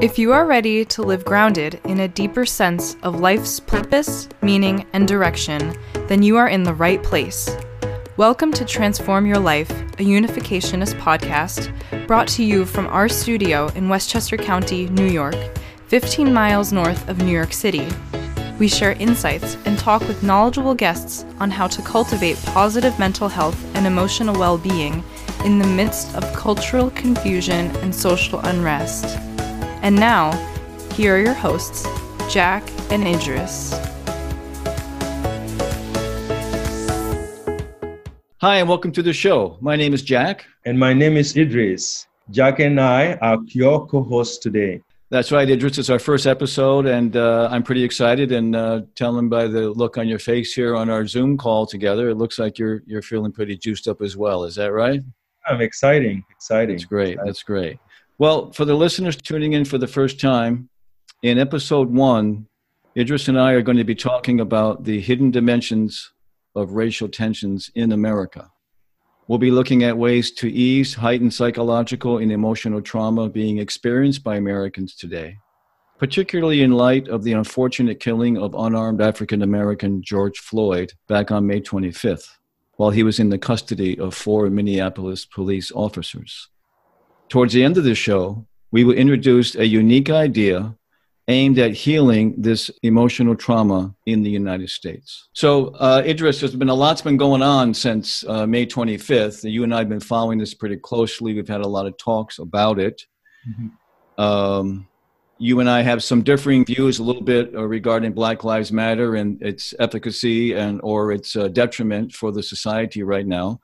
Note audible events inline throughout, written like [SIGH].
If you are ready to live grounded in a deeper sense of life's purpose, meaning, and direction, then you are in the right place. Welcome to Transform Your Life, a Unificationist podcast brought to you from our studio in Westchester County, New York, 15 miles north of New York City. We share insights and talk with knowledgeable guests on how to cultivate positive mental health and emotional well being in the midst of cultural confusion and social unrest. And now, here are your hosts, Jack and Idris. Hi, and welcome to the show. My name is Jack. And my name is Idris. Jack and I are your co hosts today. That's right, Idris. It's our first episode, and uh, I'm pretty excited. And uh, telling by the look on your face here on our Zoom call together, it looks like you're you're feeling pretty juiced up as well. Is that right? I'm exciting, exciting. That's great. Exciting. That's great. Well, for the listeners tuning in for the first time, in episode one, Idris and I are going to be talking about the hidden dimensions of racial tensions in America. We'll be looking at ways to ease heightened psychological and emotional trauma being experienced by Americans today, particularly in light of the unfortunate killing of unarmed African American George Floyd back on May 25th, while he was in the custody of four Minneapolis police officers. Towards the end of the show, we will introduce a unique idea aimed at healing this emotional trauma in the United States. So, uh, Idris, there's been a lot's been going on since uh, May 25th. You and I have been following this pretty closely. We've had a lot of talks about it. Mm-hmm. Um, you and I have some differing views a little bit uh, regarding Black Lives Matter and its efficacy and or its uh, detriment for the society right now.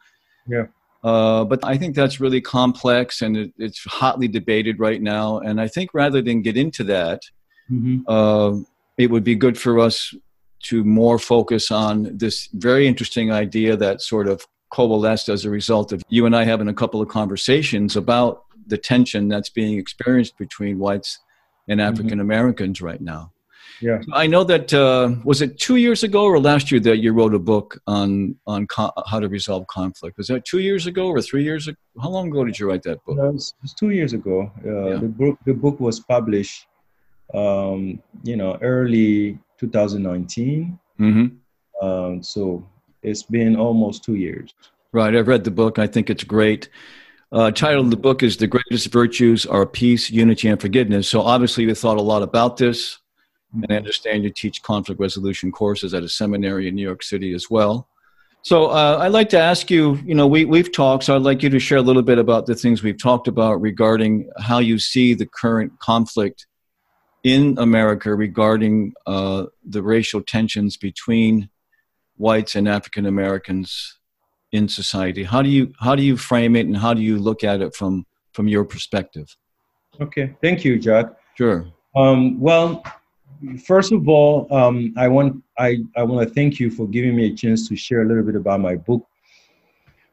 Yeah. Uh, but I think that's really complex and it, it's hotly debated right now. And I think rather than get into that, mm-hmm. uh, it would be good for us to more focus on this very interesting idea that sort of coalesced as a result of you and I having a couple of conversations about the tension that's being experienced between whites and. African Americans mm-hmm. right now. Yeah, I know that uh, was it two years ago or last year that you wrote a book on on co- how to resolve conflict. Was that two years ago or three years ago? How long ago did you write that book? No, it, was, it was two years ago. Uh, yeah. The book the book was published, um, you know, early 2019. Mm-hmm. Um, so it's been almost two years. Right, I've read the book. I think it's great. Uh, title of the book is "The Greatest Virtues Are Peace, Unity, and Forgiveness." So obviously, you thought a lot about this. And I understand you teach conflict resolution courses at a seminary in New York City as well. So uh, I'd like to ask you, you know, we, we've talked, so I'd like you to share a little bit about the things we've talked about regarding how you see the current conflict in America regarding uh, the racial tensions between whites and African Americans in society. How do you how do you frame it, and how do you look at it from from your perspective? Okay, thank you, Jack. Sure. Um, well, first of all, um, I want I, I want to thank you for giving me a chance to share a little bit about my book.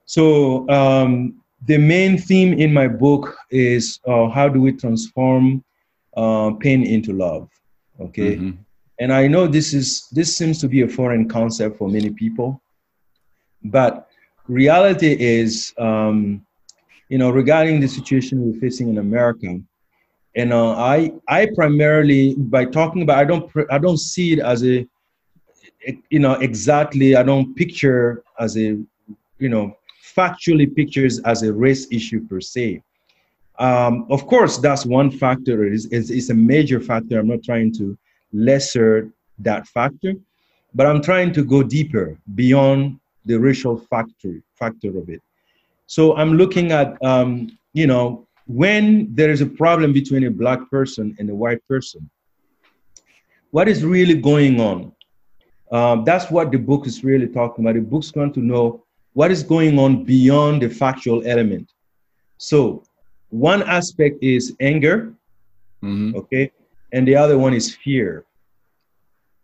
So um, the main theme in my book is uh, how do we transform uh, pain into love? Okay, mm-hmm. and I know this is this seems to be a foreign concept for many people, but reality is, um, you know, regarding the situation we're facing in America and uh, I I primarily by talking about I don't I don't see it as a you know exactly I don't picture as a you know factually pictures as a race issue per se. Um, of course, that's one factor. It is it's, it's a major factor. I'm not trying to lesser that factor, but I'm trying to go deeper beyond the racial factor factor of it. So I'm looking at um, you know when there is a problem between a black person and a white person, what is really going on? Um, that's what the book is really talking about. The book's going to know what is going on beyond the factual element. So, one aspect is anger, mm-hmm. okay, and the other one is fear,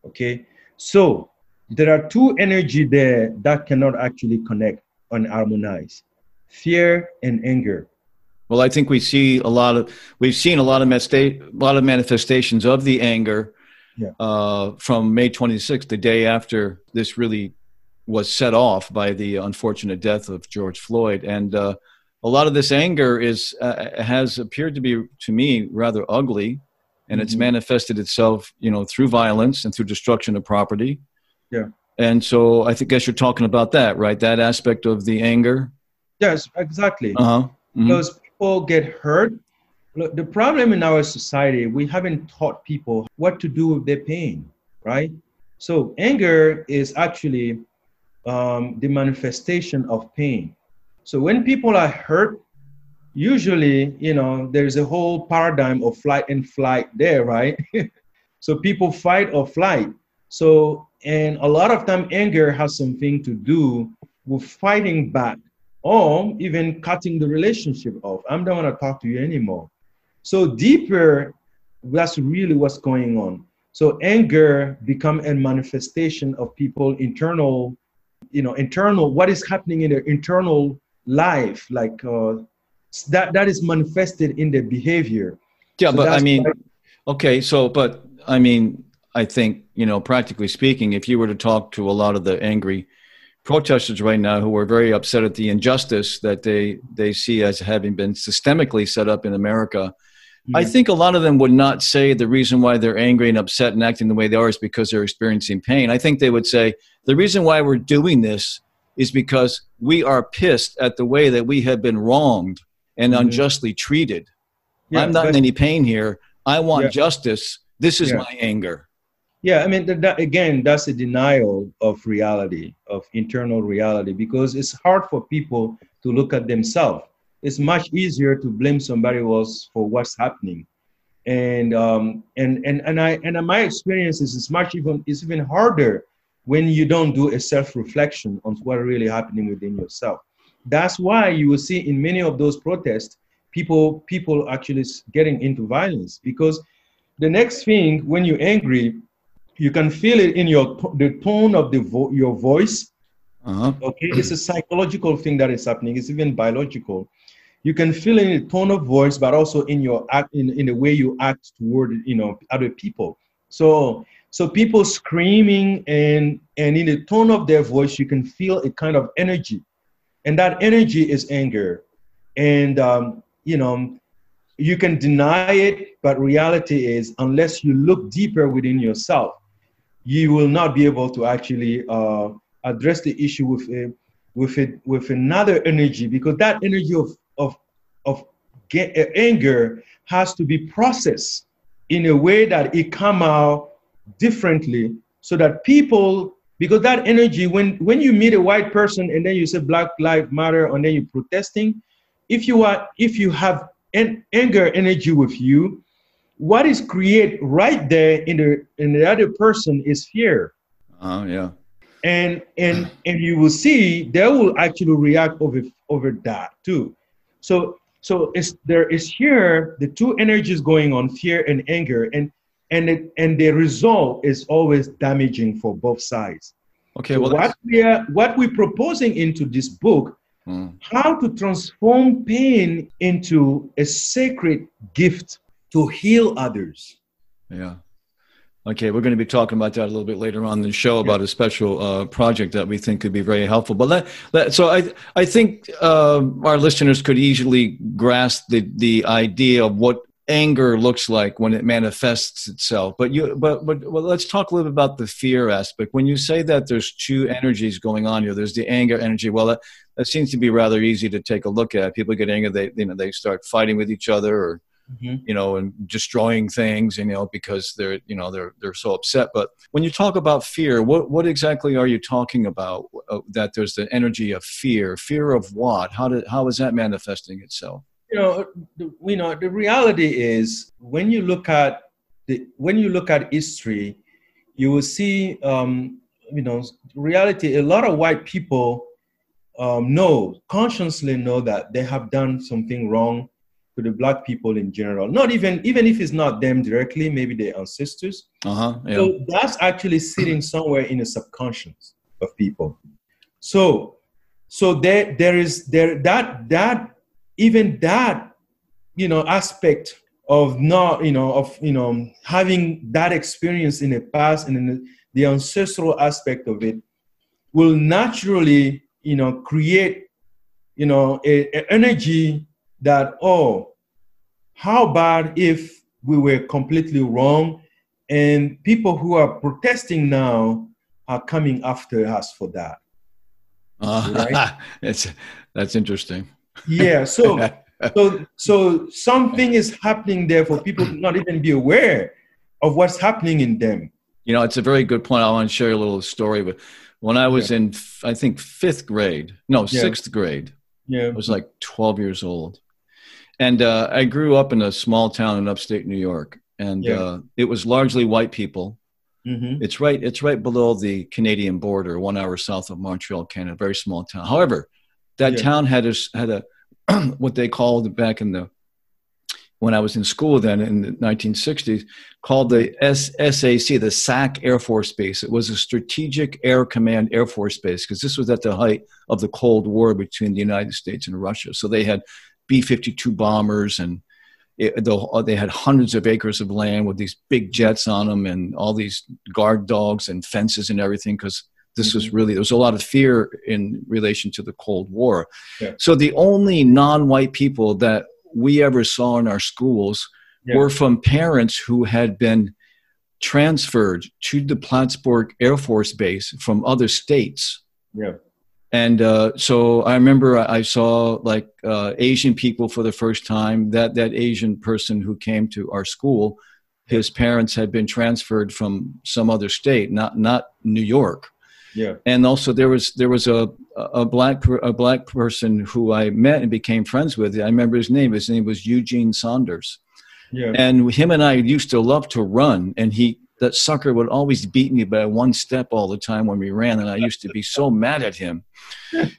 okay. So, there are two energy there that cannot actually connect and harmonize: fear and anger. Well, I think we see a lot of we've seen a lot of mista- a lot of manifestations of the anger yeah. uh, from May 26th, the day after this really was set off by the unfortunate death of George Floyd, and uh, a lot of this anger is uh, has appeared to be to me rather ugly. and it's Mhm. manifested itself, you know, through violence and through destruction of property. Yeah. And so I think guess you're talking about that, right? That aspect of the anger. Yes, exactly. Uh huh. Because people get hurt. Look, the problem in our society, we haven't taught people what to do with their pain, right? So anger is actually um, the manifestation of pain. So when people are hurt, usually, you know, there's a whole paradigm of flight and flight there, right? [LAUGHS] so people fight or flight. So, and a lot of time anger has something to do with fighting back or even cutting the relationship off. I'm not going to talk to you anymore. So deeper, that's really what's going on. So anger become a manifestation of people internal, you know, internal what is happening in their internal life, like uh, that that is manifested in their behavior. Yeah, So but I mean, okay, so but I mean, I think you know, practically speaking, if you were to talk to a lot of the angry protesters right now who are very upset at the injustice that they they see as having been systemically set up in America, I Mhm. think a lot of them would not say the reason why they're angry and upset and acting the way they are is because they're experiencing pain. I think they would say the reason why we're doing this is because we are pissed at the way that we have been wronged and Mhm. unjustly treated. Yeah, I'm not in any pain here. I want Yeah. justice. This is Yeah. my anger. Yeah, I mean, that, again, that's a denial of reality, of internal reality, because it's hard for people to look at themselves. It's much easier to blame somebody else for what's happening, and um, and and and I and my experience is it's much even it's even harder when you don't do a self-reflection on what really happening within yourself. That's why you will see in many of those protests, people people actually getting into violence because the next thing when you're angry you can feel it in your the tone of the vo- your voice. Uh-huh. okay it's a psychological thing that is happening. It's even biological. You can feel it in the tone of voice but also in your act in, in the way you act toward you know other people. So so people screaming and and in the tone of their voice you can feel a kind of energy. And that energy is anger. And um, you know you can deny it but reality is unless you look deeper within yourself you will not be able to actually uh, address the issue with a with it with another energy because that energy of of of ge- uh, anger has to be processed in a way that it come out differently so that people because that energy when when you meet a white person and then you say black lives matter and then you're protesting if you are if you have an anger energy with you what is create right there in the in the other person is fear Uh, yeah. and and and you will see they will actually react over over that too so so it's there is here the two energies going on fear and anger and and it, and the result is always damaging for both sides Okay. so well, what we are what we're proposing into this book Mm. how to transform pain into a sacred gift to heal others Yeah. Okay, we're going to be talking about that a little bit later on in the show about a special uh, project that we think could be very helpful. But let, let, so I I think uh, our listeners could easily grasp the the idea of what anger looks like when it manifests itself. But you but but well, let's talk a little bit about the fear aspect. When you say that there's two energies going on here, there's the anger energy. Well, that, that seems to be rather easy to take a look at. People get angry, they you know they start fighting with each other or you know, and destroying things, you know, because they're, you know, they're they're so upset. But when you talk about fear, what what exactly are you talking about? Uh, that there's the energy of fear. Fear of what? How did how is that manifesting itself? you know the, you know the reality is when you look at the when you look at history you will see um you know reality a lot of white people um, know consciously know that they have done something wrong to the black people in general not even even if it's not them directly maybe their ancestors Uh huh. Yeah. so that's actually sitting somewhere in the subconscious of people. So, so there, there is there that that even that you know aspect of not you know of you know having that experience in the past and in the, the ancestral aspect of it will naturally you know create you know a, a energy that oh how bad if we were completely wrong. And people who are protesting now are coming after us for that. Uh, right? [LAUGHS] that's, that's interesting. Yeah. [LAUGHS] So, so, so something is happening there for people to not even be aware of what's happening in them. You know, it's a very good point. I want to share a little story. But when I was yeah. in, I think, fifth grade, no, yeah. sixth grade, yeah. I was like 12 years old. And uh, I grew up in a small town in upstate New York. And yeah. uh, it was largely white people. Mm-hmm. It's right. It's right below the Canadian border, one hour south of Montreal, Canada. Very small town. However, that town had a had a [CLEARS THROAT] what they called back in the when I was in school then in the 1960s, called the S- SAC, the SAC Air Force Base. It was a Strategic Air Command Air Force Base because this was at the height of the Cold War between the United States and Russia. So they had B 52 bombers and it, the, they had hundreds of acres of land with these big jets on them and all these guard dogs and fences and everything because this was mm-hmm. really there was a lot of fear in relation to the cold war yeah. so the only non-white people that we ever saw in our schools yeah. were from parents who had been transferred to the Plattsburgh Air Force Base from other states. Yeah. And uh, so I remember I saw like uh, Asian people for the first time. That that Asian person who came to our school, his parents had been transferred from some other state, not not New York. Yeah. And also there was there was a a black a black person who I met and became friends with. I remember his name. His name was Eugene Saunders. Yeah. And him and I used to love to run, and he that sucker would always beat me by one step all the time when we ran, and I used to be so [LAUGHS] mad at him.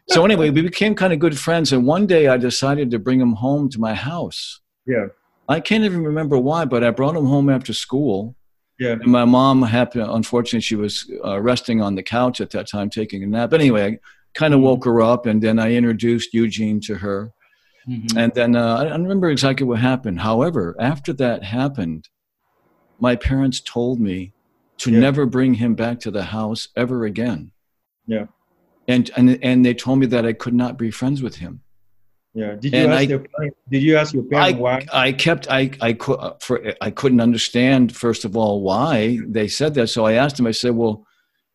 So anyway, we became kind of good friends, and one day I decided to bring him home to my house. Yeah. I can't even remember why, but I brought him home after school yeah. And my mom happened, unfortunately, she was uh, resting on the couch at that time, taking a nap. Anyway, I kind of mm-hmm. woke her up, and then I introduced Eugene to her. Mm-hmm. And then uh, I don't remember exactly what happened. However, after that happened, my parents told me to yeah. never bring him back to the house ever again. Yeah. And, and, and they told me that I could not be friends with him. Yeah. Did you ask I, your Did you ask your parents I, why? I kept I I for I couldn't understand first of all why they said that. So I asked him. I said, "Well,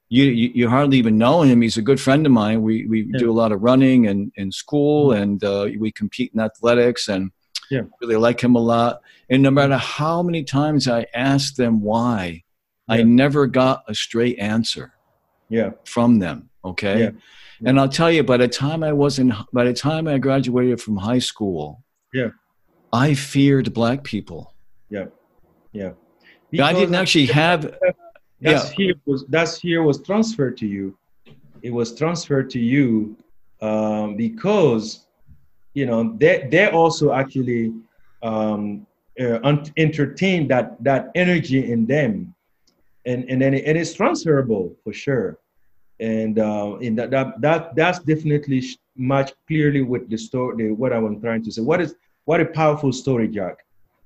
you you, you hardly even know him. He's a good friend of mine. We we yeah. do a lot of running and in school, mm-hmm. and uh, we compete in athletics, and yeah. really like him a lot. And no matter how many times I asked them why, yeah. I never got a straight answer. Yeah. From them. Okay. Yeah. And I'll tell you, by the time I was in, by the time I graduated from high school, yeah, I feared black people. Yeah, yeah. I didn't actually have. That's yeah. here was that's here was transferred to you. It was transferred to you um, because you know they they also actually um, uh, entertain that that energy in them, and and then it, and it's transferable for sure. And uh, in that, that that that's definitely much clearly with the story the, what i'm trying to say. What is what a powerful story jack.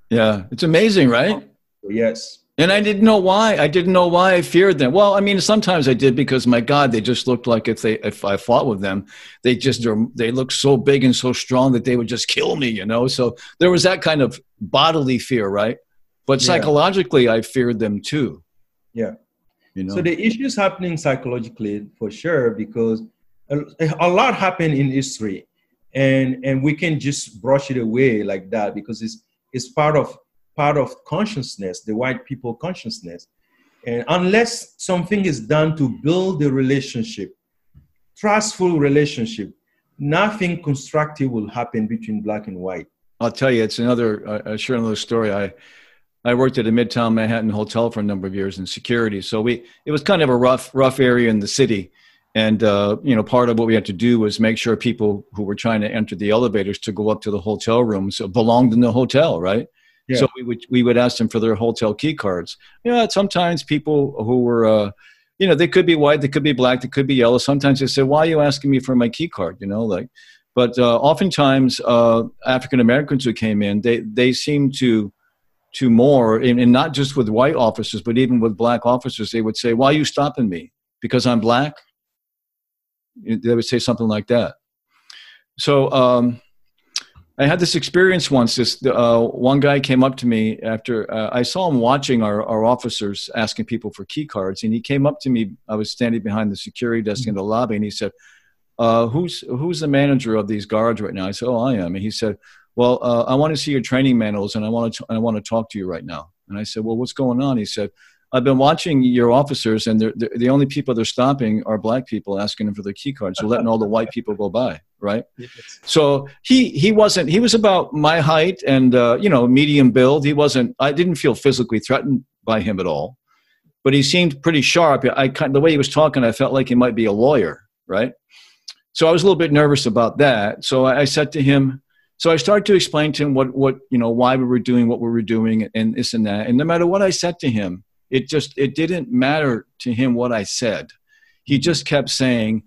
Yeah it's amazing right? Yes and i didn't know why. I didn't know why i feared them. Well i mean sometimes i did because my god they just looked like if they if i fought with them they just they look so big and so strong that they would just kill me you know? So there was that kind of bodily fear right? But psychologically yeah. i feared them too. Yeah. You know? So the issues happening psychologically for sure because a, a lot happened in history, and and we can just brush it away like that because it's it's part of part of consciousness, the white people consciousness, and unless something is done to build the relationship, trustful relationship, nothing constructive will happen between black and white. I'll tell you, it's another uh, share another story. I I worked at a Midtown Manhattan hotel for a number of years in security. So we it was kind of a rough rough area in the city, and uh, you know part of what we had to do was make sure people who were trying to enter the elevators to go up to the hotel rooms belonged in the hotel, right? Yeah. So we would we would ask them for their hotel key cards. You know, sometimes people who were uh, you know they could be white, they could be black, they could be yellow. Sometimes they say, "Why are you asking me for my key card?" You know, like. But uh, oftentimes, uh, African Americans who came in, they they seem to to more, and, and, not just with white officers, but even with black officers, they would say, "Why are you stopping me? Because I'm black." They would say something like that. So um, I had this experience once. This uh, one guy came up to me after uh, I saw him watching our, our officers asking people for key cards, and he came up to me. I was standing behind the security desk in the lobby, and he said, uh, "Who's who's the manager of these guards right now?" I said, "Oh, I am." And he said, "Well, uh, I want to see your training manuals, and I want to I want to talk to you right now." And I said, "Well, what's going on?" He said, I've been watching your officers, and they're, they're, the only people they're stopping are black people asking them for their key cards. They're letting all the white people go by, right? Yes. So he he wasn't. He was about my height and uh, you know medium build. He wasn't. I didn't feel physically threatened by him at all, but he seemed pretty sharp. I kind the way he was talking, I felt like he might be a lawyer, right? So I was a little bit nervous about that. So I, I said to him. So I started to explain to him what, what you know, why we were doing what we were doing, and this and that. And no matter what I said to him, it just it didn't matter to him what i said he just kept saying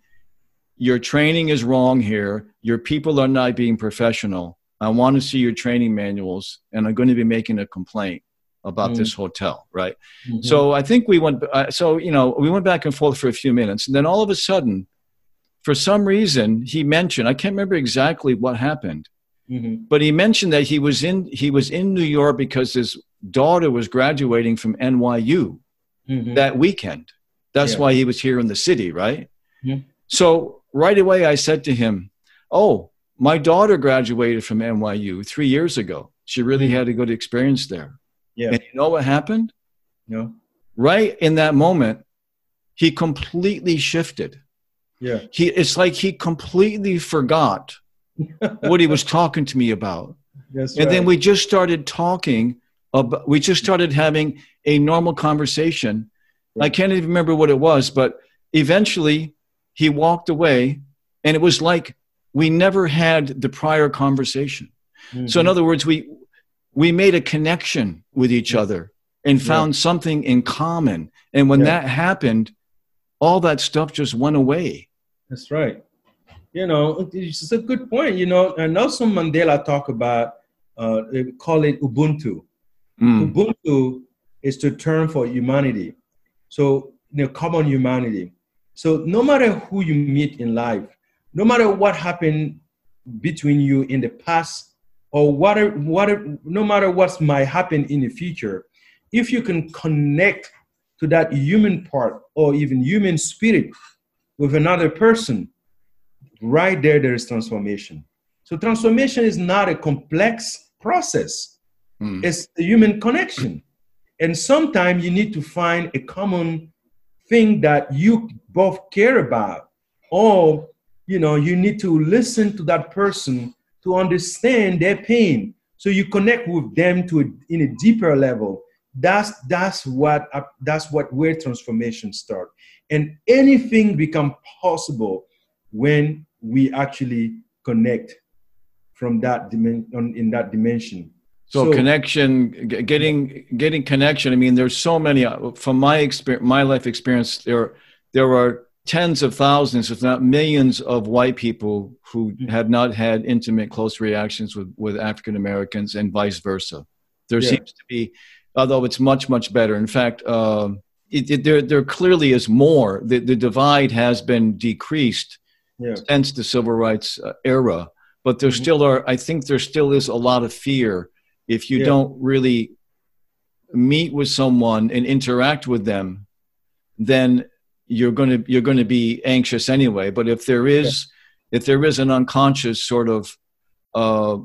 your training is wrong here your people are not being professional i want to see your training manuals and i'm going to be making a complaint about mm-hmm. this hotel right mm-hmm. so i think we went uh, so you know we went back and forth for a few minutes and then all of a sudden for some reason he mentioned i can't remember exactly what happened mm-hmm. but he mentioned that he was in he was in new york because his daughter was graduating from NYU mm-hmm. that weekend. That's yeah. why he was here in the city, right? So right away, I said to him, Oh, my daughter graduated from NYU three years ago. She really had a good experience there. Yeah. And you know what happened? No. Right in that moment, he completely shifted. Yeah. He it's like he completely forgot [LAUGHS] what he was talking to me about. That's and right. then we just started talking about, we just started having a normal conversation. I can't even remember what it was, but eventually he walked away, and it was like we never had the prior conversation. Mm-hmm. So, in other words, we we made a connection with each other and found yeah. something in common. And when yeah. that happened, all that stuff just went away. That's right. You know, it's a good point. You know, and Nelson Mandela talk about uh, call it Ubuntu. Mm. Ubuntu is the term for humanity. So, you know, common humanity. So, no matter who you meet in life, no matter what happened between you in the past, or what, what, no matter what might happen in the future, if you can connect to that human part or even human spirit with another person, right there, there is transformation. So, transformation is not a complex process Mm. It's the human connection. And sometimes you need to find a common thing that you both care about. Or, you know, you need to listen to that person to understand their pain. So you connect with them to a, in a deeper level. That's that's what uh, that's what where transformation start. And anything become possible when we actually connect from that dimension in that dimension so, so, connection, getting getting connection. I mean, there's so many. Uh, from my experience, my life experience, there there are tens of thousands, if not millions, of white people who have not had intimate, close reactions with with African Americans, and vice versa. There yeah. seems to be, although it's much much better. In fact, uh, it, it, there there clearly is more. The the divide has been decreased yeah. since the civil rights uh, era, but there mm-hmm. still are. I think there still is a lot of fear if you yeah. don't really meet with someone and interact with them then you're going to you're going to be anxious anyway but if there is yeah. if there is an unconscious sort of uh,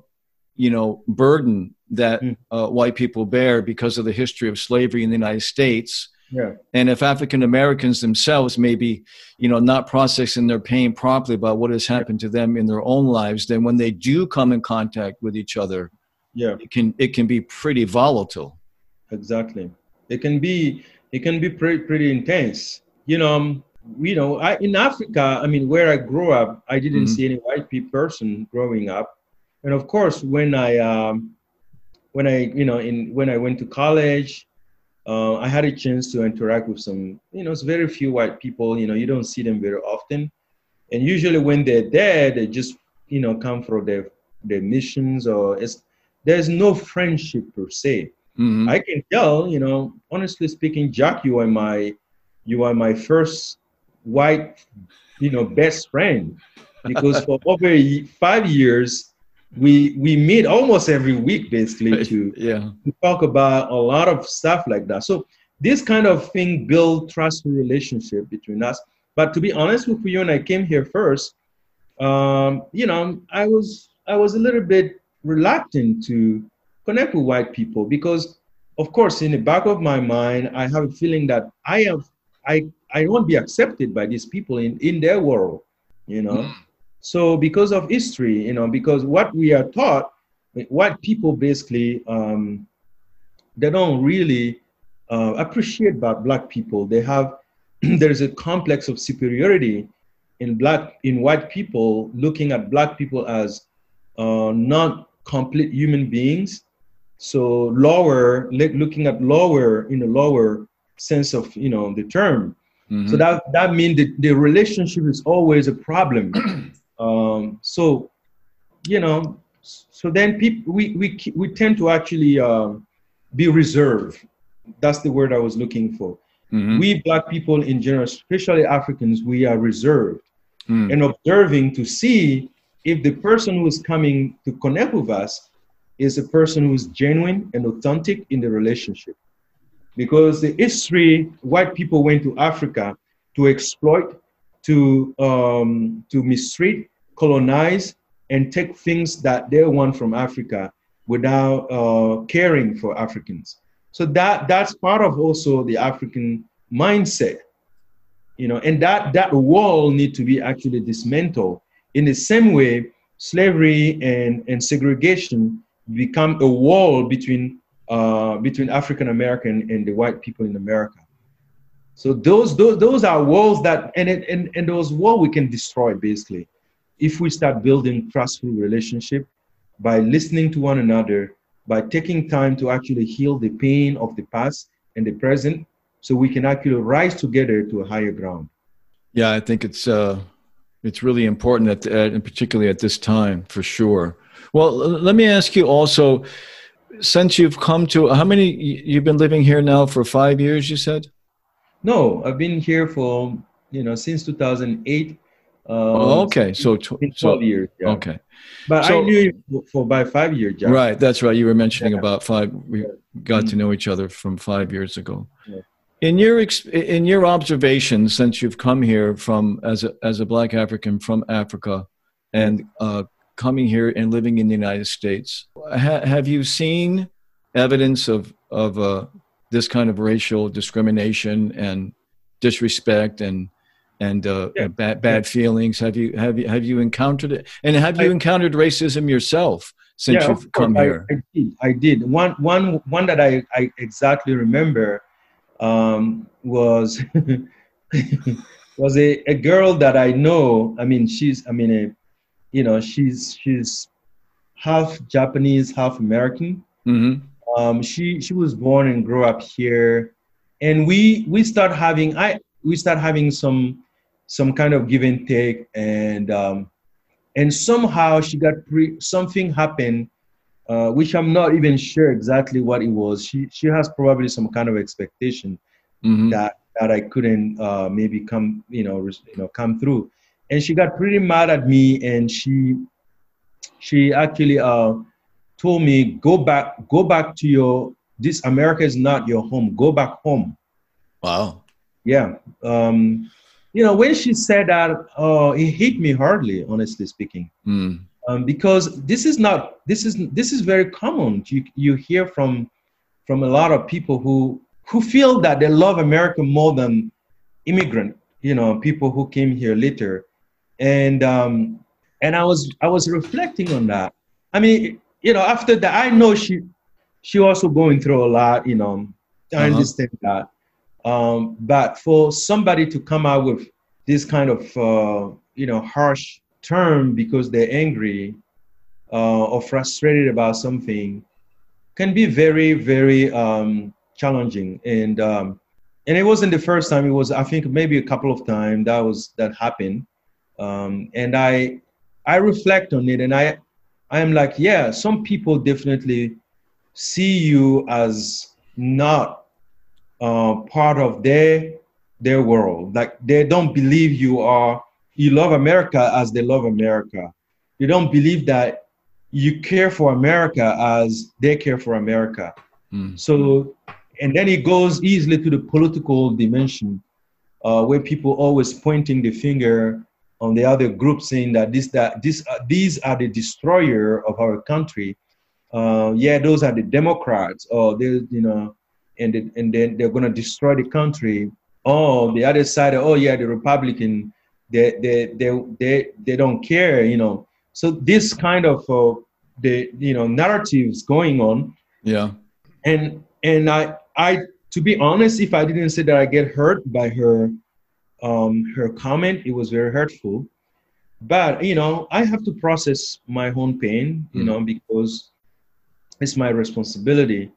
you know burden that mm. uh, white people bear because of the history of slavery in the United States yeah. and if African Americans themselves maybe you know not processing their pain properly about what has happened to them in their own lives then when they do come in contact with each other yeah. it can it can be pretty volatile. Exactly. It can be it can be pretty pretty intense. You know um, you know I, in africa i mean where i grew up i didn't mm-hmm. see any white person growing up. And of course when i um, when i you know in when i went to college uh, i had a chance to interact with some you know it's very few white people you know you don't see them very often. And usually when they're there they just you know come for their their missions or it's there's no friendship per se. Mm-hmm. I can tell, you know, honestly speaking, Jack, you are my, you are my first white, you know, best friend, because for [LAUGHS] over five years, we we meet almost every week basically [LAUGHS] to, yeah. to talk about a lot of stuff like that. So this kind of thing build trust relationship between us. But to be honest with you, when I came here first, um, you know, I was I was a little bit reluctant to connect with white people because, of course, in the back of my mind, I have a feeling that I have I I won't be accepted by these people in in their world, you know. Mm. So because of history, you know, because what we are taught, white people basically um, they don't really uh, appreciate about black people. They have [CLEARS THROAT] there's a complex of superiority in black in white people looking at black people as uh, not complete human beings so lower looking at lower in a lower sense of you know the term mm-hmm. so that that means that the relationship is always a problem [CLEARS THROAT] um, so you know so then people we we we tend to actually uh, be reserved that's the word i was looking for mm-hmm. we black people in general especially africans we are reserved mm. and observing to see if the person who is coming to connect with us is a person who is genuine and authentic in the relationship. Because the history, white people went to Africa to exploit, to, um, to mistreat, colonize, and take things that they want from Africa without uh, caring for Africans. So that, that's part of also the African mindset you know, and that that wall need to be actually dismantled. In the same way, slavery and, and segregation become a wall between uh, between African American and the white people in America. So those those, those are walls that and, and and those walls we can destroy basically if we start building trustful relationship by listening to one another, by taking time to actually heal the pain of the past and the present, so we can actually rise together to a higher ground. Yeah, I think it's uh, it's really important at, at and particularly at this time for sure. Well, let me ask you also, since you've come to how many you've been living here now for five years? You said. No, I've been here for you know since 2008. Uh, oh, okay. So, tw- 12 so, years. Yeah. Okay. But so, I knew you for about five years. Right. That's right. You were mentioning yeah. about five. We got mm-hmm. to know each other from five years ago. In your in your observations since you've come here from as a as a Black African from Africa, and uh, coming here and living in the United States, ha- have you seen evidence of of uh, this kind of racial discrimination and disrespect and and uh, yeah. bad bad yeah. feelings? Have you have you have you encountered it? And have you I, encountered racism yourself since yeah, you've come I, here? I did. I did. One one one that I, I exactly remember um, was [LAUGHS] was a, a girl that I know. I mean, she's I mean, a, you know, she's she's half Japanese, half American. Mm-hmm. Um, she she was born and grew up here, and we we start having I we start having some some kind of give and take, and um, and somehow she got pre something happened uh, which I'm not even sure exactly what it was. She she has probably some kind of expectation mm-hmm. that that I couldn't uh, maybe come you know you know come through, and she got pretty mad at me, and she she actually uh, told me go back go back to your this America is not your home. Go back home. Wow. Yeah. Um, you know when she said that, uh, it hit me hardly, honestly speaking. Mm um, because this is not this is this is very common. You you hear from from a lot of people who who feel that they love America more than immigrant, you know, people who came here later, and um, and I was I was reflecting on that. I mean, you know, after that, I know she she also going through a lot. You know, I uh-huh. understand that. Um, but for somebody to come out with this kind of uh, you know harsh term because they're angry uh, or frustrated about something can be very, very um, challenging. And um, and it wasn't the first time. It was, I think, maybe a couple of times that was that happened. Um, and I I reflect on it, and I I am like, yeah, some people definitely see you as not uh, part of their their world. Like they don't believe you are you love America as they love America. You don't believe that you care for America as they care for America. Mm. So, and then it goes easily to the political dimension, uh, where people always pointing the finger on the other group, saying that this that this uh, these are the destroyer of our country. Uh, yeah, those are the Democrats, or they you know, and the, and then they're gonna destroy the country. Oh, the other side, oh yeah, the Republican, they they they they, they don't care, you know so this kind of uh, the you know narratives going on. Yeah. And and I I to be honest, if I didn't say that I get hurt by her um, her comment, it was very hurtful. But you know, I have to process my own pain, you mm. know, because it's my responsibility.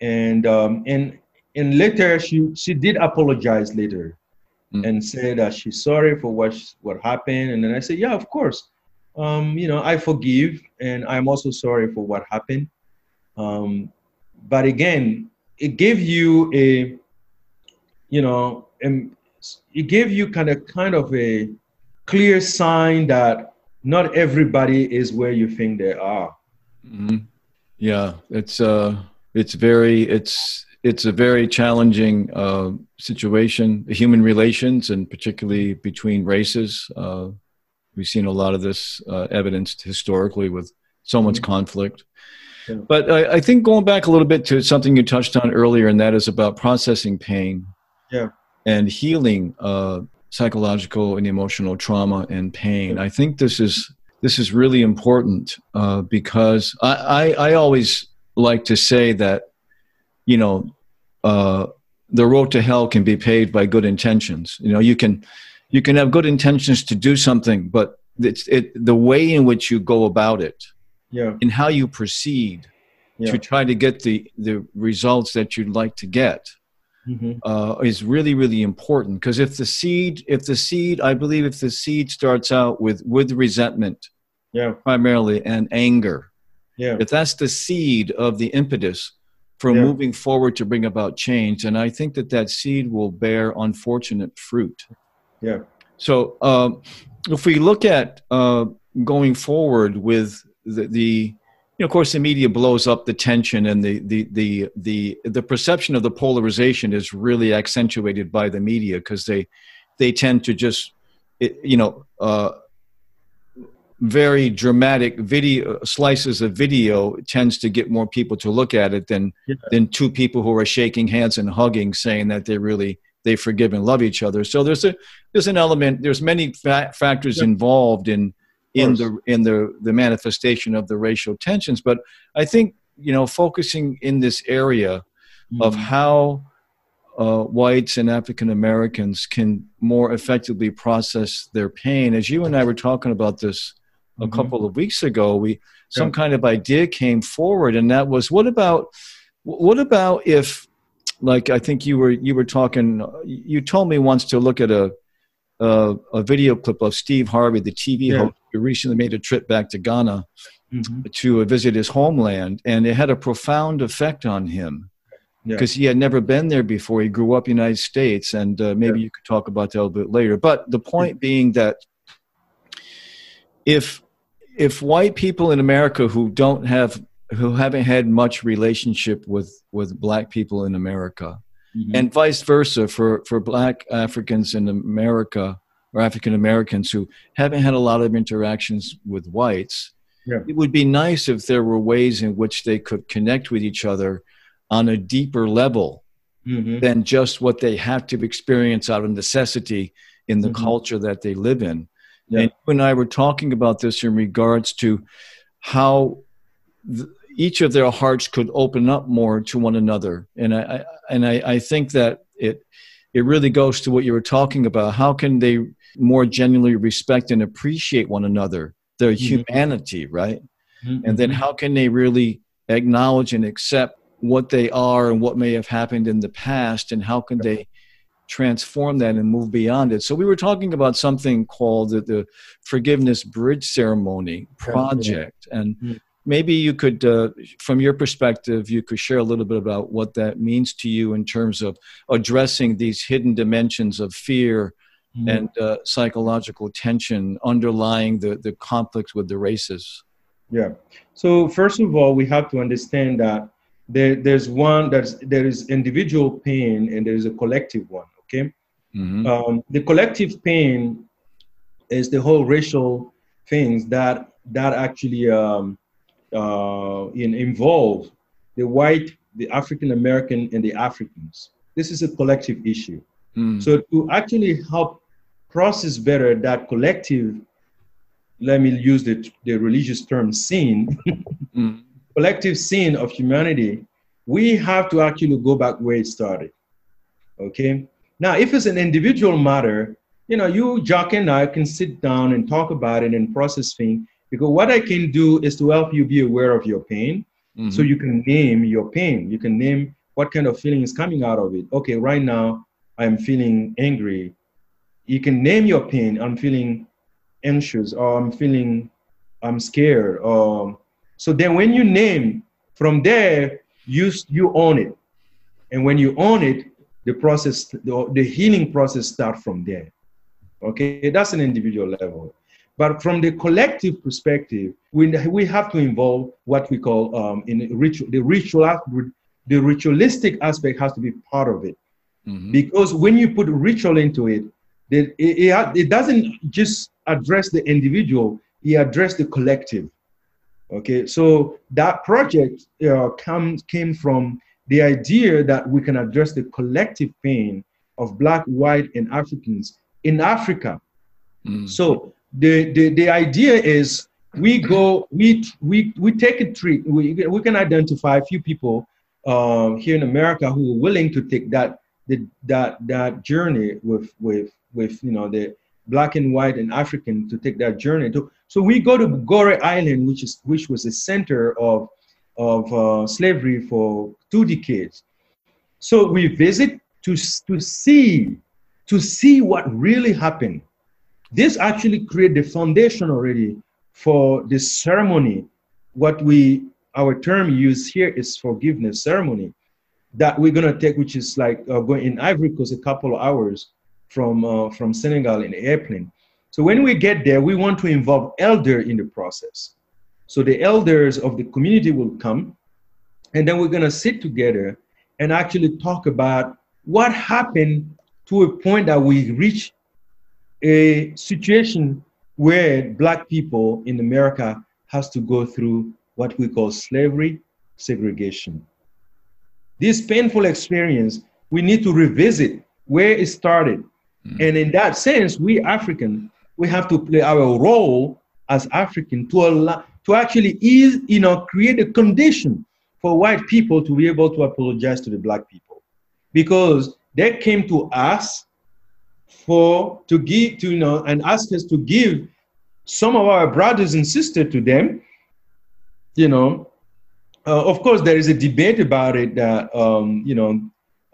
And um, and and later she she did apologize later mm. and said that she's sorry for what what happened. And then I said, yeah, of course um, you know, I forgive and I'm also sorry for what happened. Um, but again, it gave you a, you know, and it gave you kind of kind of a clear sign that not everybody is where you think they are. Mm-hmm. Yeah, it's uh, it's very it's it's a very challenging uh, situation, human relations, and particularly between races. Uh, We've seen a lot of this uh, evidenced historically with so much mm-hmm. conflict. Yeah. But I, I, think going back a little bit to something you touched on earlier, and that is about processing pain yeah. and healing uh, psychological and emotional trauma and pain. Yeah. I think this is this is really important uh, because I, I, I always like to say that you know uh, the road to hell can be paved by good intentions. You know you can you can have good intentions to do something, but it's it the way in which you go about it, yeah, and how you proceed yeah. to try to get the the results that you'd like to get. Mm-hmm. Uh, is really really important because if the seed if the seed i believe if the seed starts out with with resentment yeah primarily and anger yeah if that's the seed of the impetus for yeah. moving forward to bring about change and i think that that seed will bear unfortunate fruit yeah. So um, if we look at uh, going forward with the, the you know, of course, the media blows up the tension and the, the, the, the, the perception of the polarization is really accentuated by the media because they, they tend to just, you know, uh, very dramatic video slices of video tends to get more people to look at it than yeah. than two people who are shaking hands and hugging saying that they really they forgive and love each other. So there's a there's an element. There's many fa- factors yeah. involved in in the in the the manifestation of the racial tensions. But I think you know focusing in this area mm-hmm. of how uh, whites and African Americans can more effectively process their pain. As you and I were talking about this a mm-hmm. couple of weeks ago, we some yeah. kind of idea came forward, and that was what about what about if like I think you were you were talking. You told me once to look at a a, a video clip of Steve Harvey, the TV yeah. host, who recently made a trip back to Ghana mm-hmm. to visit his homeland, and it had a profound effect on him because yeah. he had never been there before. He grew up in the United States, and uh, maybe yeah. you could talk about that a little bit later. But the point being that if if white people in America who don't have who haven't had much relationship with with black people in America, mm-hmm. and vice versa for for black Africans in America or African Americans who haven't had a lot of interactions with whites. Yeah. It would be nice if there were ways in which they could connect with each other on a deeper level mm-hmm. than just what they have to experience out of necessity in the mm-hmm. culture that they live in. Yeah. And you and I were talking about this in regards to how each of their hearts could open up more to one another. And I, I and I, I think that it it really goes to what you were talking about. How can they more genuinely respect and appreciate one another, their mm-hmm. humanity, right? Mm-hmm. And then how can they really acknowledge and accept what they are and what may have happened in the past, and how can they transform that and move beyond it. So we were talking about something called the, the Forgiveness Bridge Ceremony Project, and mm-hmm maybe you could, uh, from your perspective, you could share a little bit about what that means to you in terms of addressing these hidden dimensions of fear mm-hmm. and uh, psychological tension underlying the, the conflict with the races. Yeah. So first of all, we have to understand that there, there's one that's there is individual pain and there is a collective one. Okay. Mm-hmm. Um, the collective pain is the whole racial things that that actually um, uh, in, involve the white, the African American, and the Africans. This is a collective issue. Mm. So to actually help process better that collective let me use the, the religious term sin, [LAUGHS] mm. collective sin of humanity, we have to actually go back where it started. Okay? Now, if it's an individual matter, you know, you, Jack, and I can sit down and talk about it and process things because what I can do is to help you be aware of your pain mm-hmm. so you can name your pain. You can name what kind of feeling is coming out of it. Okay, right now I'm feeling angry. You can name your pain. I'm feeling anxious or I'm feeling I'm scared. Or so then when you name from there, you you own it. And when you own it, the process, the, the healing process start from there. Okay, that's an individual level. But from the collective perspective, we, we have to involve what we call um, in ritual, the ritual, the ritualistic aspect has to be part of it. Mm-hmm. Because when you put ritual into it, it, it, it doesn't just address the individual, he addressed the collective. Okay, so that project uh, comes came from the idea that we can address the collective pain of Black, white, and Africans in Africa. Mm. So the, the the idea is we go we we we take a trip. We we can identify a few people uh, here in America who are willing to take that the, that that journey with with with you know the black and white and African to take that journey. To, so we go to Gorée Island, which is which was the center of of uh, slavery for two decades. So we visit to to see to see what really happened. This actually create the foundation already for the ceremony. What we our term used here is forgiveness ceremony that we're gonna take, which is like uh, going in Ivory Coast a couple of hours from, uh, from Senegal in the airplane. So when we get there, we want to involve elder in the process. So the elders of the community will come, and then we're gonna sit together and actually talk about what happened to a point that we reach a situation where black people in America has to go through what we call slavery segregation. This painful experience, we need to revisit where it started Mm. And in that sense, we African, we have to play our role as African to allow, to actually ease, you know, create a condition for white people to be able to apologize to the black people. Because they came to us for to give to you know and ask us to give some of our brothers and sisters to them. You know, uh, of course, there is a debate about it that um, you know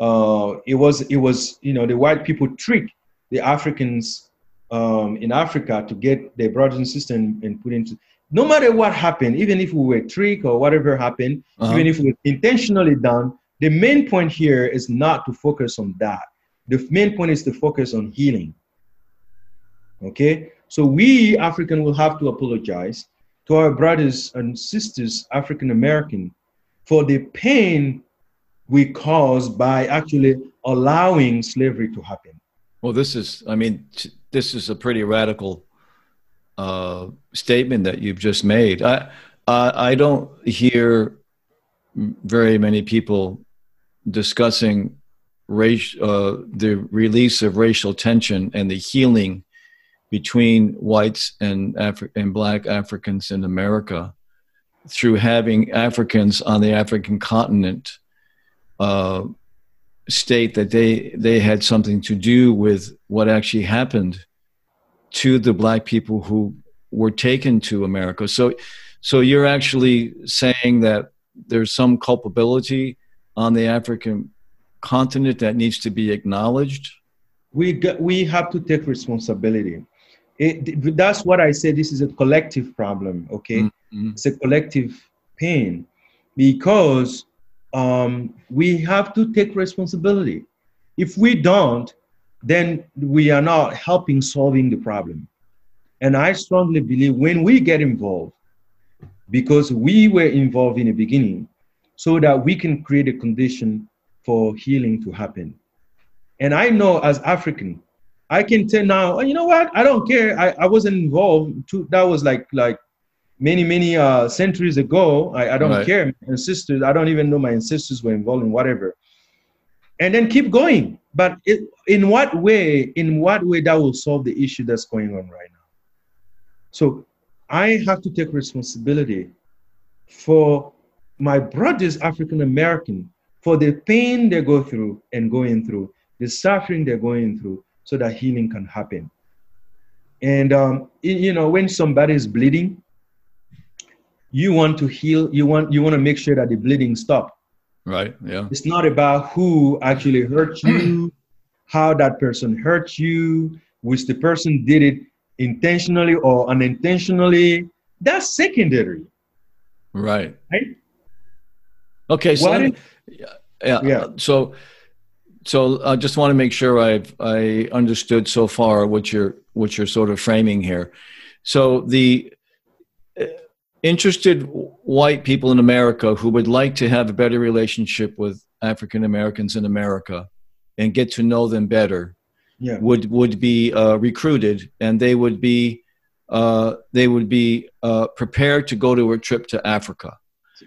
uh, it was it was you know the white people trick the Africans um, in Africa to get their brothers and sisters and, and, put into. No matter what happened, even if we were tricked or whatever happened, uh-huh. even if it was intentionally done, the main point here is not to focus on that. The main point is to focus on healing. Okay, so we African will have to apologize to our brothers and sisters, African American, for the pain we caused by actually allowing slavery to happen. Well, this is, I mean, this is a pretty radical uh, statement that you've just made. I, I, I don't hear very many people discussing race, uh, the release of racial tension and the healing between whites and Afri- and black Africans in America through having Africans on the African continent uh, state that they they had something to do with what actually happened to the black people who were taken to America. So so you're actually saying that there's some culpability on the African continent that needs to be acknowledged. We got, we have to take responsibility. It, that's what I say. This is a collective problem. Okay, mm-hmm. it's a collective pain because um, we have to take responsibility. If we don't, then we are not helping solving the problem. And I strongly believe when we get involved, because we were involved in the beginning so that we can create a condition for healing to happen. And I know as African, I can tell now, oh, you know what? I don't care. I, I wasn't involved. To, that was like like many many uh, centuries ago. I, I don't right. care. My ancestors. I don't even know my ancestors were involved in whatever. And then keep going. But it, in what way? In what way that will solve the issue that's going on right now? So I have to take responsibility for my brothers, African American, for the pain they go through and going through, the suffering they're going through, so that healing can happen. And um, you know, when somebody is bleeding, you want to heal. You want you want to make sure that the bleeding stop. Right. Yeah. It's not about who actually hurt [CLEARS THROAT] you, how that person hurt you, which the person did it intentionally or unintentionally. That's secondary. Right. Right. Okay. So me, yeah. Yeah. So so I just want to make sure I've I understood so far what you're what you're sort of framing here. So the uh, interested white people in America who would like to have a better relationship with African Americans in America and get to know them better yeah. would would be uh, recruited and they would be uh, they would be uh, prepared to go to a trip to Africa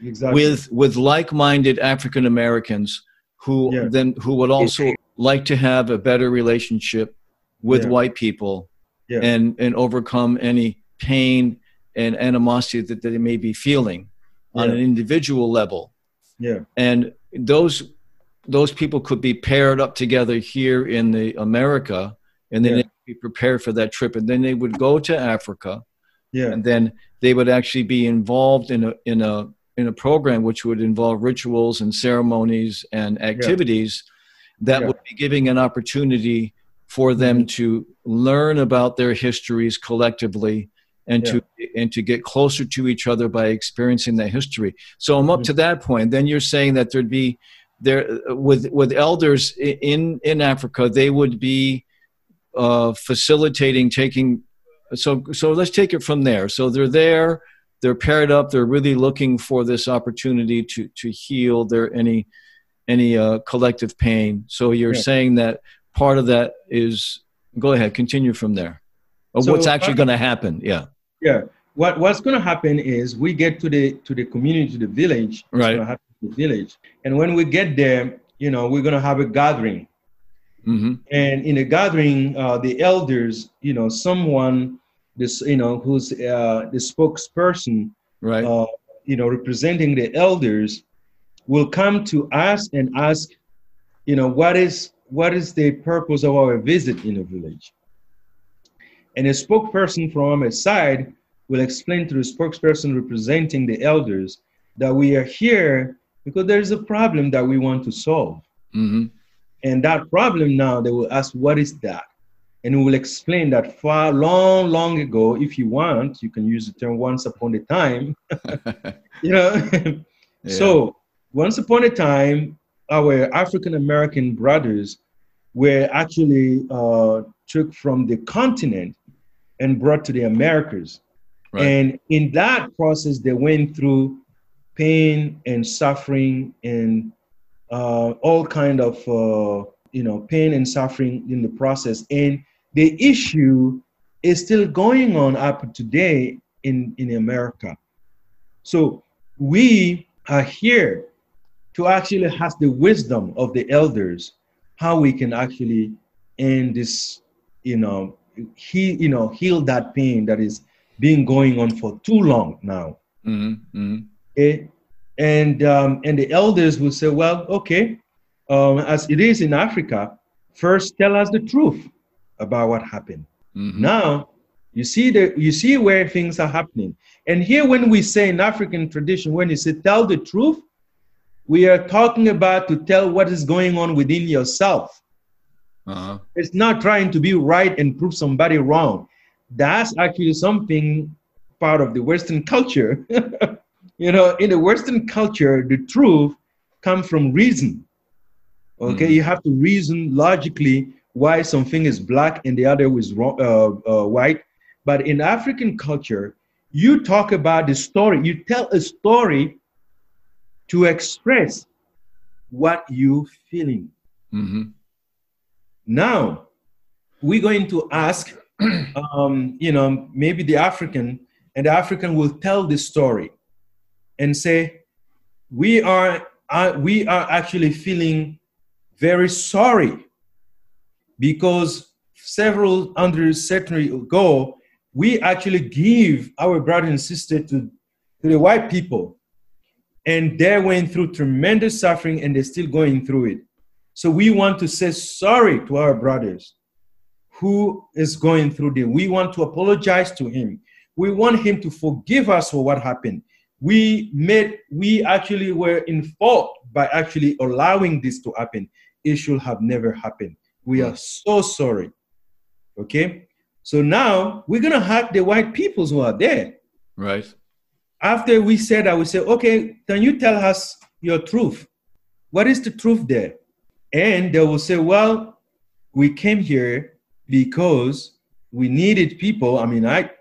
exactly. with with like-minded African Americans who yeah. then who would also like to have a better relationship with yeah. white people yeah. and and overcome any pain and animosity that, that they may be feeling on an individual level. Yeah. And those those people could be paired up together here in the america and then they'd be prepared for that trip. And then they would go to africa. Yeah. And then they would actually be involved in a in a in a program which would involve rituals and ceremonies and activities yeah. that yeah. would be giving an opportunity for them mm-hmm. to learn about their histories collectively and yeah. to and to get closer to each other by experiencing that history so i'm up mm-hmm. to that point then you're saying that there'd be there with with elders in in africa they would be uh, facilitating taking so so let's take it from there so they're there they're paired up. They're really looking for this opportunity to to heal their any any uh, collective pain. So you're yeah. saying that part of that is go ahead, continue from there. so what's actually going to happen? Yeah. Yeah. What what's going to happen is we get to the to the community, to the village. Right. the village, and when we get there, you know, we're going to have a gathering. Mm-hmm. And in a gathering, uh, the elders, you know, someone this you know who's uh, the spokesperson right uh, you know representing the elders will come to us and ask you know what is what is the purpose of our visit in the village and a spokesperson from a side will explain to the spokesperson representing the elders that we are here because there's a problem that we want to solve mm-hmm. and that problem now they will ask what is that and we will explain that far long long ago if you want you can use the term once upon a time [LAUGHS] you know yeah. so once upon a time our african american brothers were actually uh, took from the continent and brought to the americas right. and in that process they went through pain and suffering and uh, all kind of uh, you know pain and suffering in the process and the issue is still going on up today in, in America. So we are here to actually have the wisdom of the elders, how we can actually end this, you know, he, you know, heal that pain that is being going on for too long now. Mm-hmm. mm-hmm. Okay? And um, and the elders will say, well, okay, um, as it is in Africa, first tell us the truth about what happened. Mm-hmm. Now, you see the you see where things are happening. And here when we say in African tradition, when you say tell the truth, we are talking about to tell what is going on within yourself. Uh-huh. It's not trying to be right and prove somebody wrong. That's actually something part of the Western culture. [LAUGHS] you know, in the Western culture, the truth comes from reason. Okay, mm-hmm. you have to reason logically why something is black and the other is uh, uh, white. But in African culture, you talk about the story, you tell a story to express what you're feeling. Mm-hmm. Now, we're going to ask, [CLEARS THROAT] um, you know, maybe the African, and the African will tell the story and say, we are, uh, we are actually feeling very sorry because several hundred centuries ago, we actually give our brother and sister to, to the white people. And they went through tremendous suffering and they're still going through it. So we want to say sorry to our brothers who is going through this. We want to apologize to him. We want him to forgive us for what happened. We made, we actually were in fault by actually allowing this to happen. It should have never happened. We are so sorry. Okay? So now we're gonna have the white peoples who are there. Right. After we said that, we say, okay, can you tell us your truth? What is the truth there? And they will say, well, we came here because we needed people. I mean, I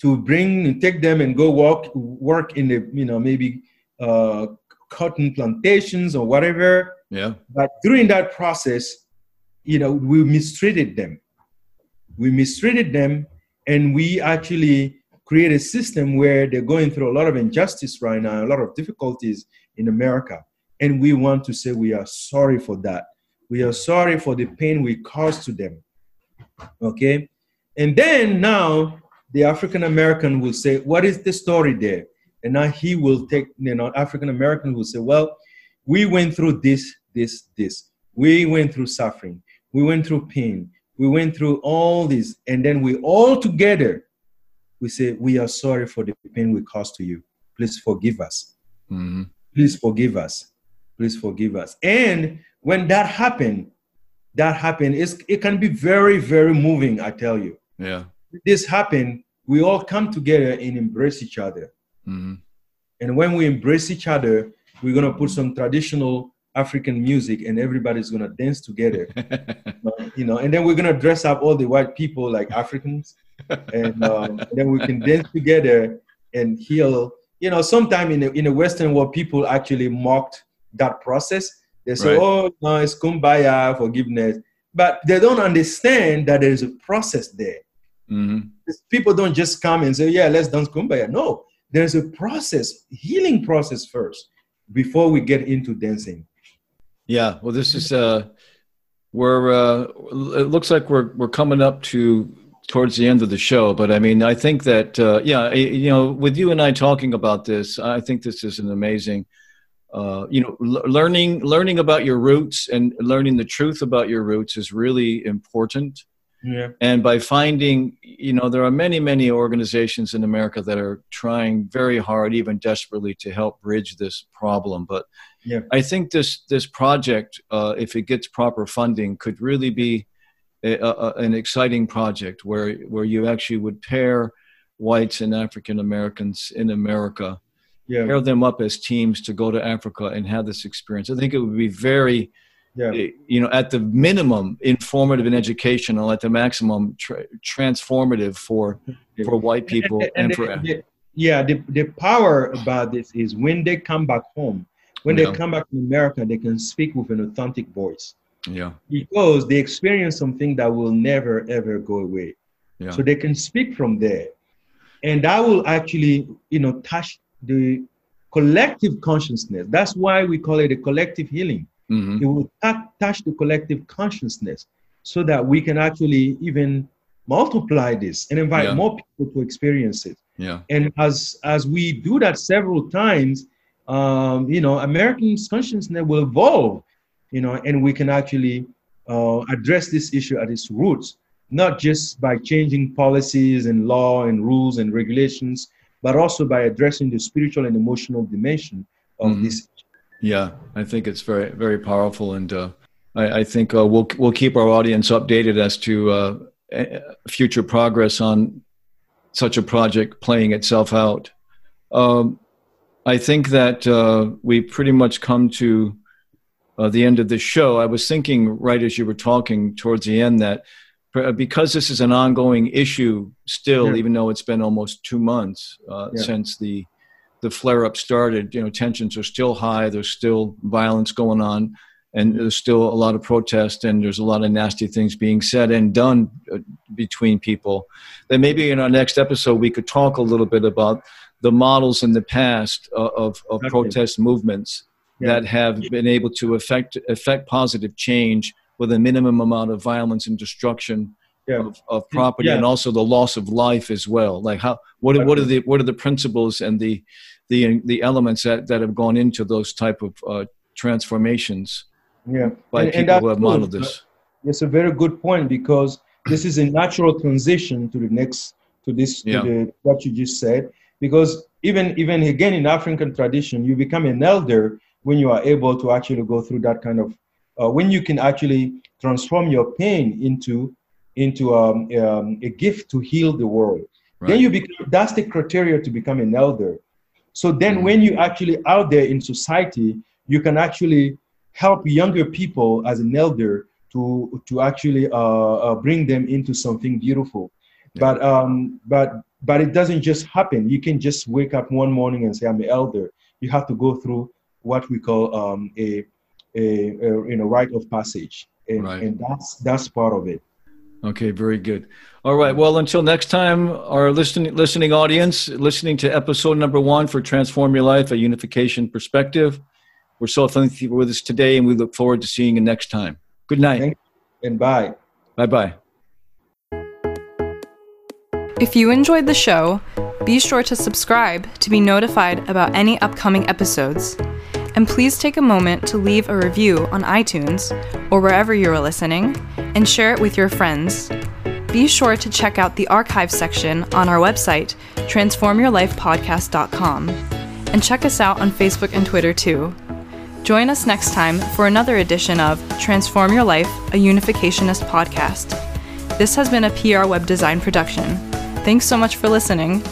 to bring and take them and go walk work in the you know maybe uh, cotton plantations or whatever. Yeah. But during that process, you know, we mistreated them. We mistreated them, and we actually create a system where they're going through a lot of injustice right now, a lot of difficulties in America. And we want to say we are sorry for that. We are sorry for the pain we caused to them. Okay? And then now the African American will say, What is the story there? And now he will take, you know, African American will say, Well, we went through this, this, this. We went through suffering. We went through pain. We went through all this. And then we all together, we say, We are sorry for the pain we caused to you. Please forgive us. Mm-hmm. Please forgive us. Please forgive us. And when that happened, that happened, it's, it can be very, very moving, I tell you. Yeah. This happened, we all come together and embrace each other. Mm-hmm. And when we embrace each other, we're gonna put some traditional African music, and everybody's gonna dance together. [LAUGHS] you know, and then we're gonna dress up all the white people like Africans, and um, then we can dance together and heal. You know, sometime in the in the Western world, people actually mocked that process. They say, Right. "Oh, no, it's kumbaya, forgiveness," but they don't understand that there is a process there hmm people don't just come and say, "Yeah, let's dance kumbaya." No, there's a process, healing process first before we get into dancing. Yeah. Well, this is uh, we're uh, it looks like we're we're coming up to towards the end of the show, but I mean, I think that uh, yeah, you know, with you and I talking about this, I think this is an amazing. Uh, you know, l- learning learning about your roots and learning the truth about your roots is really important. Yeah, and by finding you know there are many many organizations in america that are trying very hard even desperately to help bridge this problem but Yeah. i think this this project uh, if it gets proper funding could really be a, a, an exciting project where where you actually would pair whites and african americans in america yeah, pair them up as teams to go to africa and have this experience i think it would be very yeah. Eh, you know at the minimum informative and educational at the maximum tra- transformative for for white people and, for the- the- yeah, the, the power about this is when they come back home, when Yeah. they come back to America, they can speak with an authentic voice yeah because they experience something that will never ever go away. yeah So they can speak from there, and that will actually, you know, touch the collective consciousness. That's why we call it a collective healing. hmm It will tou- touch the collective consciousness, so that we can actually even multiply this and invite Yeah. more people to experience it yeah and as as we do that several times um, you know americans consciousness will evolve you know and we can actually uh, address this issue at its roots not just by changing policies and law and rules and regulations but also by addressing the spiritual and emotional dimension of Mhm. this yeah i think it's very very powerful and uh, I, I think uh, we'll we'll keep our audience updated as to uh, future progress on such a project playing itself out. Um, i think that uh, we pretty much come to uh, the end of the show. I was thinking right as you were talking towards the end that because this is an ongoing issue still, Yeah. even though it's been almost two months uh, Yeah. since the the flare up started. You know, tensions are still high. There's still violence going on, and there's still a lot of protest, and there's a lot of nasty things being said and done uh, between people. Then maybe in our next episode we could talk a little bit about the models in the past uh, of of Exactly. protest movements Yeah. that have been able to affect affect positive change with a minimum amount of violence and destruction Yeah. of, of property Yeah. and also the loss of life as well like how what, are- what are the what are the principles and the the the elements that, that have gone into those type of uh, transformations Yeah. by And- and people that's who have modeled this It's a very good point because this is a natural transition to the next to this to Yeah. the what you just said. Because even even again in African tradition, you become an elder when you are able to actually go through that kind of uh, when you can actually transform your pain into into um, um, a gift to heal the world. Then you become that's the criteria to become an elder. So then Mhm. when you actually out there in society, you can actually help younger people as an elder to to actually uh, uh, bring them into something beautiful. Yeah. But um, but but it doesn't just happen. You can just wake up one morning and say I'm an elder. You have to go through what we call um, a, a, a you know rite of passage, and, Right. and that's that's part of it. okay very good all right well until next time our listening listening audience listening to episode number one for transform your life a unification perspective we're so thankful you were with us today and we look forward to seeing you next time good night Thank And bye. bye bye If you enjoyed the show, be sure to subscribe to be notified about any upcoming episodes. And please take a moment to leave a review on iTunes or wherever you're listening and share it with your friends. Be sure to check out the archive section on our website, transformyourlifepodcast.com, and check us out on Facebook and Twitter too. Join us next time for another edition of Transform Your Life, a Unificationist podcast. This has been a PR Web Design production. Thanks so much for listening.